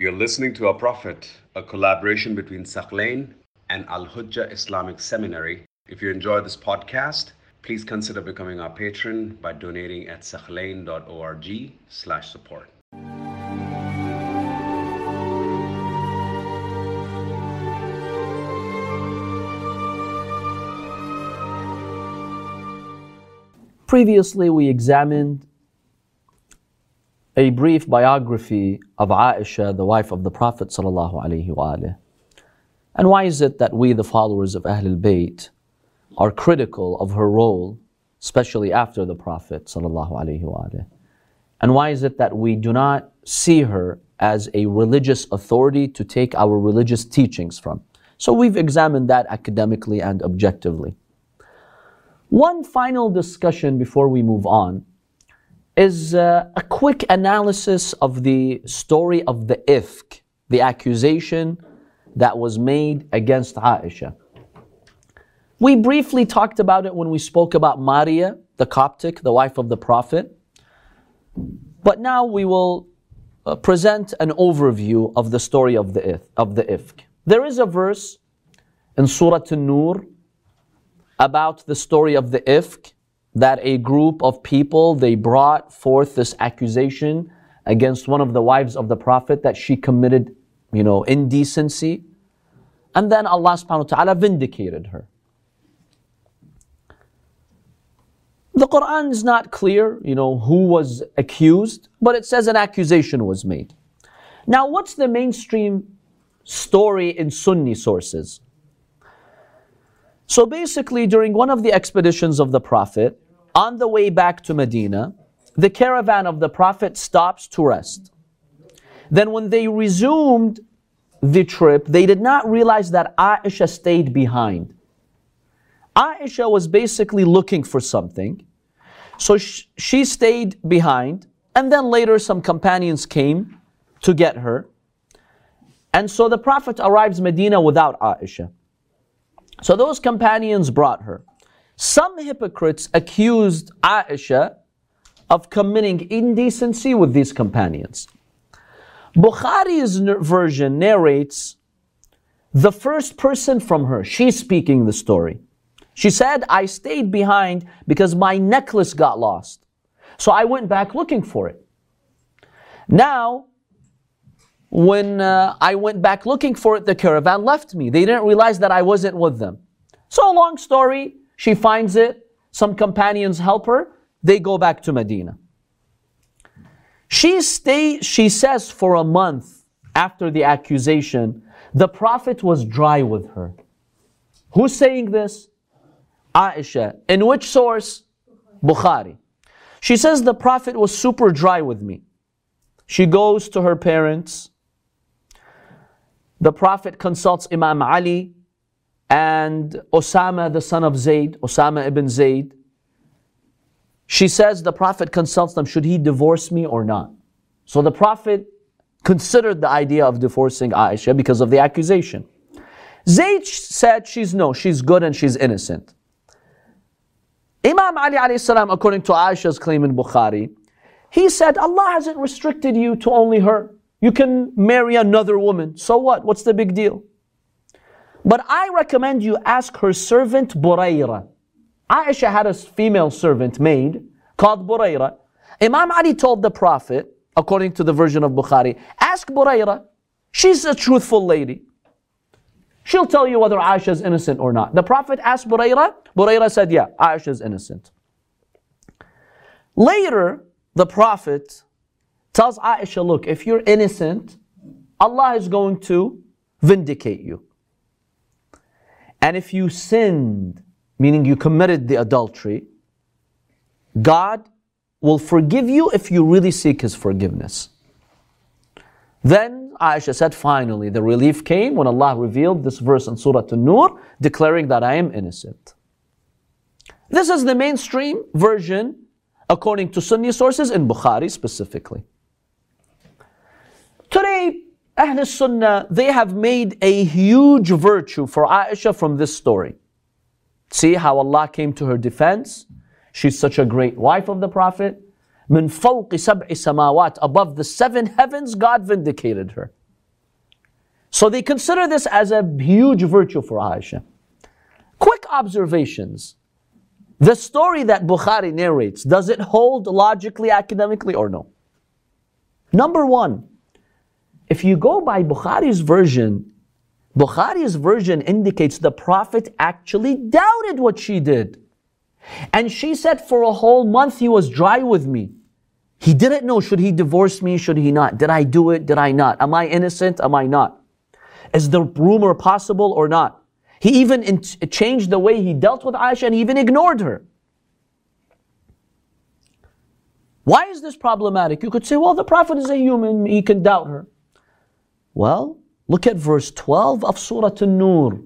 You're listening to Our Prophet, a collaboration between Thaqlain and Al Hujjah Islamic Seminary. If you enjoy this podcast, please consider becoming our patron by donating at thaqlain.org slash support. Previously, we examined a brief biography of Aisha, the wife of the Prophet. And why is it that we, the followers of Ahlul Bayt, are critical of her role, especially after the Prophet? And why is it that we do not see her as a religious authority to take our religious teachings from? So we've examined that academically and objectively. One final discussion before we move on is uh, a quick analysis of the story of the ifk, the accusation that was made against Aisha. We briefly talked about it when we spoke about Maria, the Coptic, the wife of the Prophet. But now we will uh, present an overview of the story of the, if, of the ifk. There is a verse in Surah An-Nur about the story of the ifk that a group of people they brought forth this accusation against one of the wives of the prophet that she committed you know indecency. And then Allah subhanahu wa ta'ala vindicated her. The Quran is not clear you know who was accused but it says an accusation was made. Now what's the mainstream story in Sunni sources? So basically, during one of the expeditions of the Prophet, on the way back to Medina, the caravan of the Prophet stops to rest. Then, when they resumed the trip, they did not realize that Aisha stayed behind. Aisha was basically looking for something. So she stayed behind, and then later some companions came to get her. And so the Prophet arrives Medina without Aisha. So those companions brought her. Some hypocrites accused Aisha of committing indecency with these companions. Bukhari's version narrates the first person from her. She's speaking the story. She said, I stayed behind because my necklace got lost. So I went back looking for it. Now, when uh, I went back looking for it, the caravan left me. They didn't realize that I wasn't with them. So, long story, she finds it. Some companions help her. They go back to Medina. She stay, she says, for a month after the accusation, the Prophet was dry with her. Who's saying this? Aisha. In which source? Bukhari. She says the Prophet was super dry with me. She goes to her parents. The Prophet consults Imam Ali and Osama, the son of Zayd, Osama ibn Zayd. She says the Prophet consults them, should he divorce me or not? So the Prophet considered the idea of divorcing Aisha because of the accusation. Zayd said she's no, she's good and she's innocent. Imam Ali alayhi salam, according to Aisha's claim in Bukhari, he said, Allah hasn't restricted you to only her. You can marry another woman. So what? What's the big deal? But I recommend you ask her servant Burayra. Aisha had a female servant maid called Burayra. Imam Ali told the Prophet, according to the version of Bukhari, ask Burayra. She's a truthful lady. She'll tell you whether Aisha is innocent or not. The Prophet asked Burayra. Burayra said, yeah, Aisha is innocent. Later, the Prophet tells Aisha, look, if you're innocent, Allah is going to vindicate you. And if you sinned, meaning you committed the adultery, God will forgive you if you really seek His forgiveness. Then Aisha said, finally, the relief came when Allah revealed this verse in Surah An-Nur, declaring that I am innocent. This is the mainstream version according to Sunni sources in Bukhari specifically. Today, Ahl Sunnah, they have made a huge virtue for Aisha from this story. See how Allah came to her defense? She's such a great wife of the Prophet. من فوق سبع سماوات above the seven heavens God vindicated her So they consider this as a huge virtue for Aisha. Quick observations. The story that Bukhari narrates, does it hold logically, academically, or no? Number one, if you go by Bukhari's version, Bukhari's version indicates the Prophet actually doubted what she did. And she said, For a whole month he was dry with me. He didn't know should he divorce me, should he not? Did I do it? Did I not? Am I innocent? Am I not? Is the rumor possible or not? He even in- changed the way he dealt with Aisha and he even ignored her. Why is this problematic? You could say, well, the Prophet is a human, he can doubt her. Well, look at verse 12 of Surah An-Nur.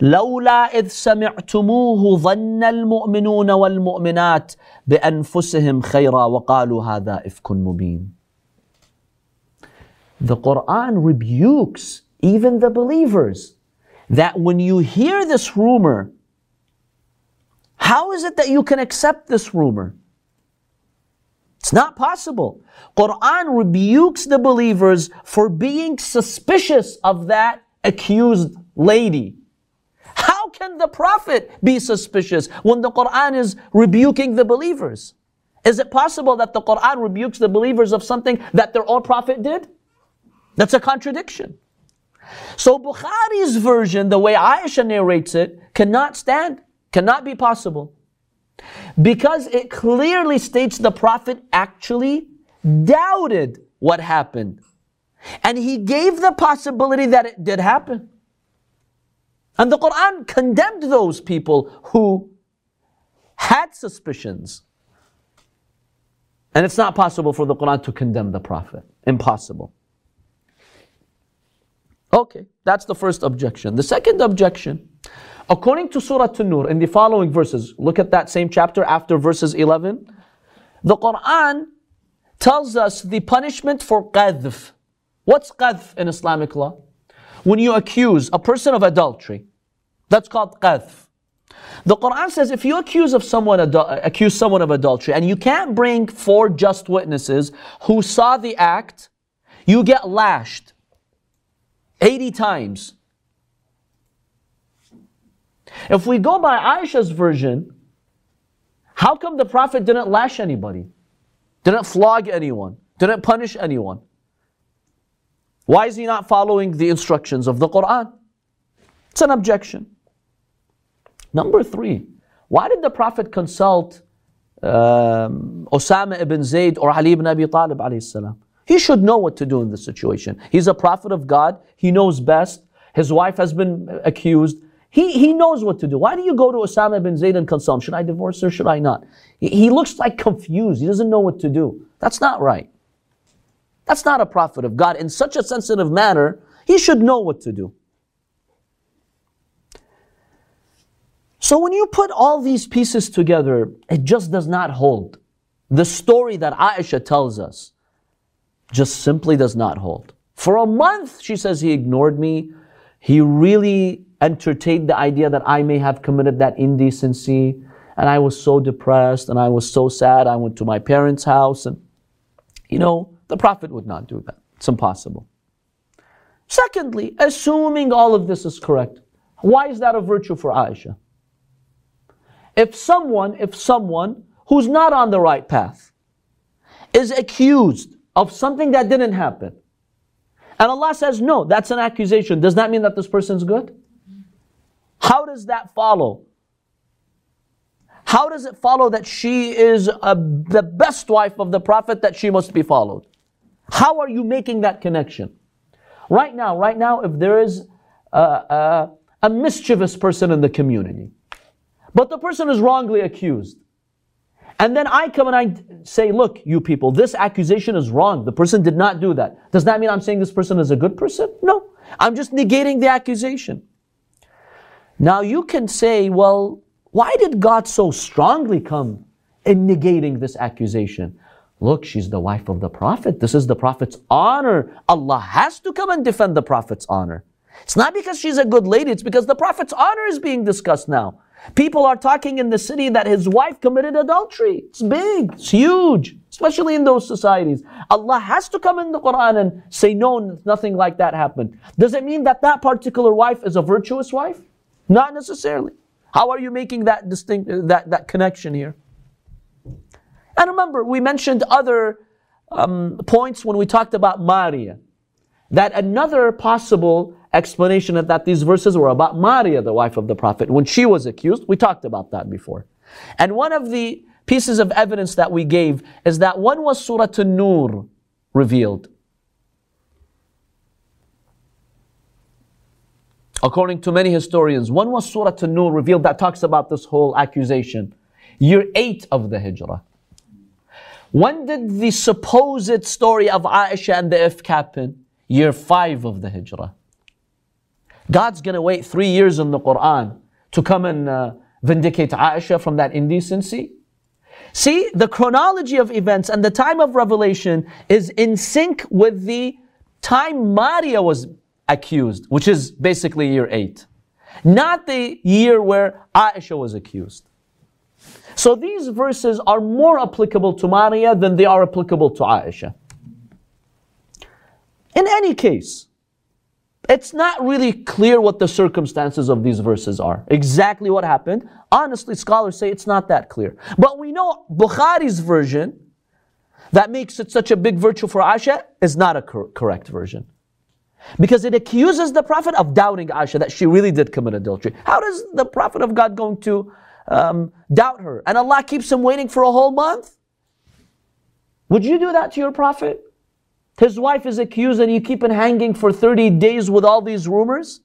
لولا إذ سمعتموه ظن المؤمنون والمؤمنات بأنفسهم خيرا وقالوا هذا إفك مبين. The Quran rebukes even the believers that when you hear this rumor, how is it that you can accept this rumor? It's not possible. Quran rebukes the believers for being suspicious of that accused lady. How can the Prophet be suspicious when the Quran is rebuking the believers? Is it possible that the Quran rebukes the believers of something that their own Prophet did? That's a contradiction. So Bukhari's version, the way Aisha narrates it, cannot stand, cannot be possible. Because it clearly states the Prophet actually doubted what happened. And he gave the possibility that it did happen. And the Quran condemned those people who had suspicions. And it's not possible for the Quran to condemn the Prophet. Impossible. Okay, that's the first objection. The second objection, according to Surah An-Nur, in the following verses, look at that same chapter after verses 11. The Quran tells us the punishment for qadhf. What's qadhf in Islamic law? When you accuse a person of adultery, that's called qadhf. The Quran says if you accuse of someone accuse someone of adultery and you can't bring four just witnesses who saw the act, you get lashed 80 times. If we go by Aisha's version, how come the Prophet didn't lash anybody? Didn't flog anyone? Didn't punish anyone? Why is he not following the instructions of the Quran? It's an objection. Number three, why did the Prophet consult um, Osama ibn Zayd or Ali ibn Abi Talib? He should know what to do in this situation. He's a prophet of God. He knows best. His wife has been accused. He, he knows what to do. Why do you go to Osama bin Zayd and consult? Should I divorce her? Should I not? He, he looks like confused. He doesn't know what to do. That's not right. That's not a prophet of God. In such a sensitive matter, he should know what to do. So when you put all these pieces together, it just does not hold. The story that Aisha tells us just simply does not hold. For a month, she says, he ignored me. He really entertained the idea that I may have committed that indecency. And I was so depressed and I was so sad. I went to my parents' house. And, you know, the Prophet would not do that. It's impossible. Secondly, assuming all of this is correct, why is that a virtue for Aisha? If someone, if someone who's not on the right path is accused of something that didn't happen. And Allah says, no, that's an accusation. Does that mean that this person's good? How does that follow? How does it follow that she is a, the best wife of the Prophet that she must be followed? How are you making that connection? Right now, right now, if there is a, a, a mischievous person in the community, but the person is wrongly accused, and then I come and I say, look, you people, this accusation is wrong. The person did not do that. Does that mean I'm saying this person is a good person? No. I'm just negating the accusation. Now you can say, well, why did God so strongly come in negating this accusation? Look, she's the wife of the Prophet. This is the Prophet's honor. Allah has to come and defend the Prophet's honor. It's not because she's a good lady, it's because the Prophet's honor is being discussed now. People are talking in the city that his wife committed adultery. It's big, it's huge, especially in those societies. Allah has to come in the Quran and say, no, nothing like that happened. Does it mean that that particular wife is a virtuous wife? Not necessarily. How are you making that distinct that, that connection here? And remember, we mentioned other um, points when we talked about Maria. That another possible explanation of that these verses were about Maria, the wife of the Prophet, when she was accused. We talked about that before. And one of the pieces of evidence that we gave is that when was Surah An-Nur revealed? According to many historians, when was Surah An-Nur revealed that talks about this whole accusation? Year 8 of the Hijrah. When did the supposed story of Aisha and the ifk happen? Year 5 of the Hijrah. God's going to wait three years in the Quran to come and uh, vindicate Aisha from that indecency. See, the chronology of events and the time of revelation is in sync with the time Maria was accused, which is basically year 8. Not the year where Aisha was accused. So these verses are more applicable to Maria than they are applicable to Aisha. In any case, it's not really clear what the circumstances of these verses are. Exactly what happened. Honestly, scholars say it's not that clear. But we know Bukhari's version that makes it such a big virtue for Aisha is not a cor- correct version. Because it accuses the Prophet of doubting Aisha that she really did commit adultery. How does the Prophet of God going to um, doubt her? And Allah keeps him waiting for a whole month? Would you do that to your Prophet? His wife is accused and you keep him hanging for 30 days with all these rumors?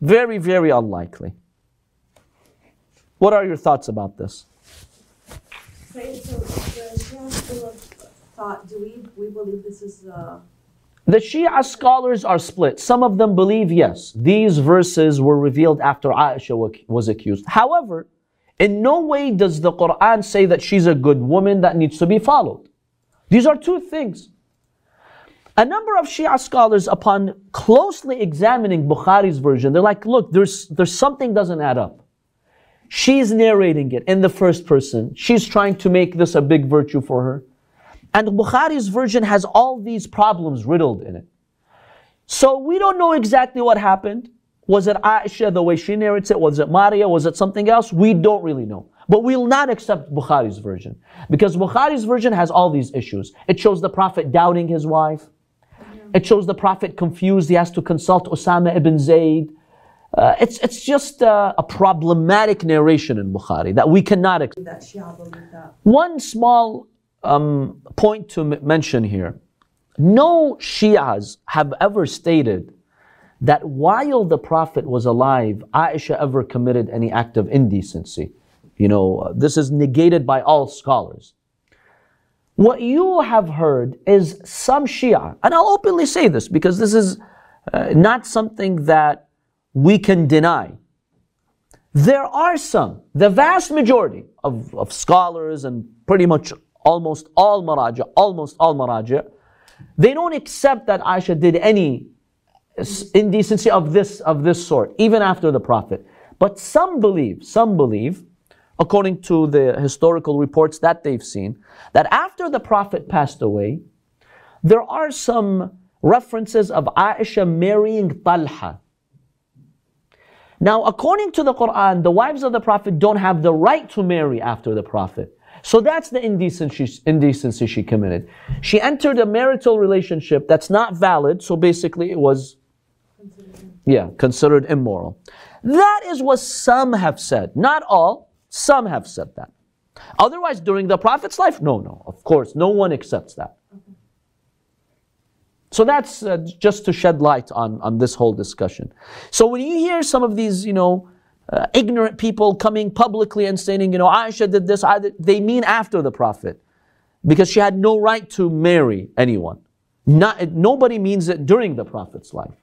Very, very unlikely. What are your thoughts about this? So the of thought, do we, we believe this is uh, The Shia scholars are split. Some of them believe, yes, these verses were revealed after Aisha was accused. However, in no way does the Quran say that she's a good woman that needs to be followed. These are two things. A number of Shia scholars, upon closely examining Bukhari's version, they're like, look, there's, there's something doesn't add up. She's narrating it in the first person. She's trying to make this a big virtue for her. And Bukhari's version has all these problems riddled in it. So we don't know exactly what happened. Was it Aisha the way she narrates it? Was it Maria? Was it something else? We don't really know. But we will not accept Bukhari's version. Because Bukhari's version has all these issues. It shows the Prophet doubting his wife. It shows the Prophet confused. He has to consult Osama ibn Zayd. Uh, it's, it's just uh, a problematic narration in Bukhari that we cannot accept. that Shia believe that? One small um, point to mention here. No Shias have ever stated that while the Prophet was alive, Aisha ever committed any act of indecency. You know, this is negated by all scholars. What you have heard is some Shia, and I'll openly say this because this is uh, not something that we can deny. There are some, the vast majority of, of scholars and pretty much almost all maraja, almost all maraja, they don't accept that Aisha did any indecency of this of this sort, even after the Prophet. But some believe, some believe, according to the historical reports that they've seen, that after the Prophet passed away, there are some references of Aisha marrying Talha. Now, according to the Quran, the wives of the Prophet don't have the right to marry after the Prophet. So that's the indecency, indecency she committed. She entered a marital relationship that's not valid, so basically it was, yeah, considered immoral. That is what some have said. Not all, some have said that. Otherwise, during the Prophet's life, no, no, of course, no one accepts that. So that's uh, just to shed light on, on this whole discussion. So when you hear some of these, you know, uh, ignorant people coming publicly and saying, you know, Aisha did this, I did, they mean after the Prophet. Because she had no right to marry anyone. Not, nobody means it during the Prophet's life.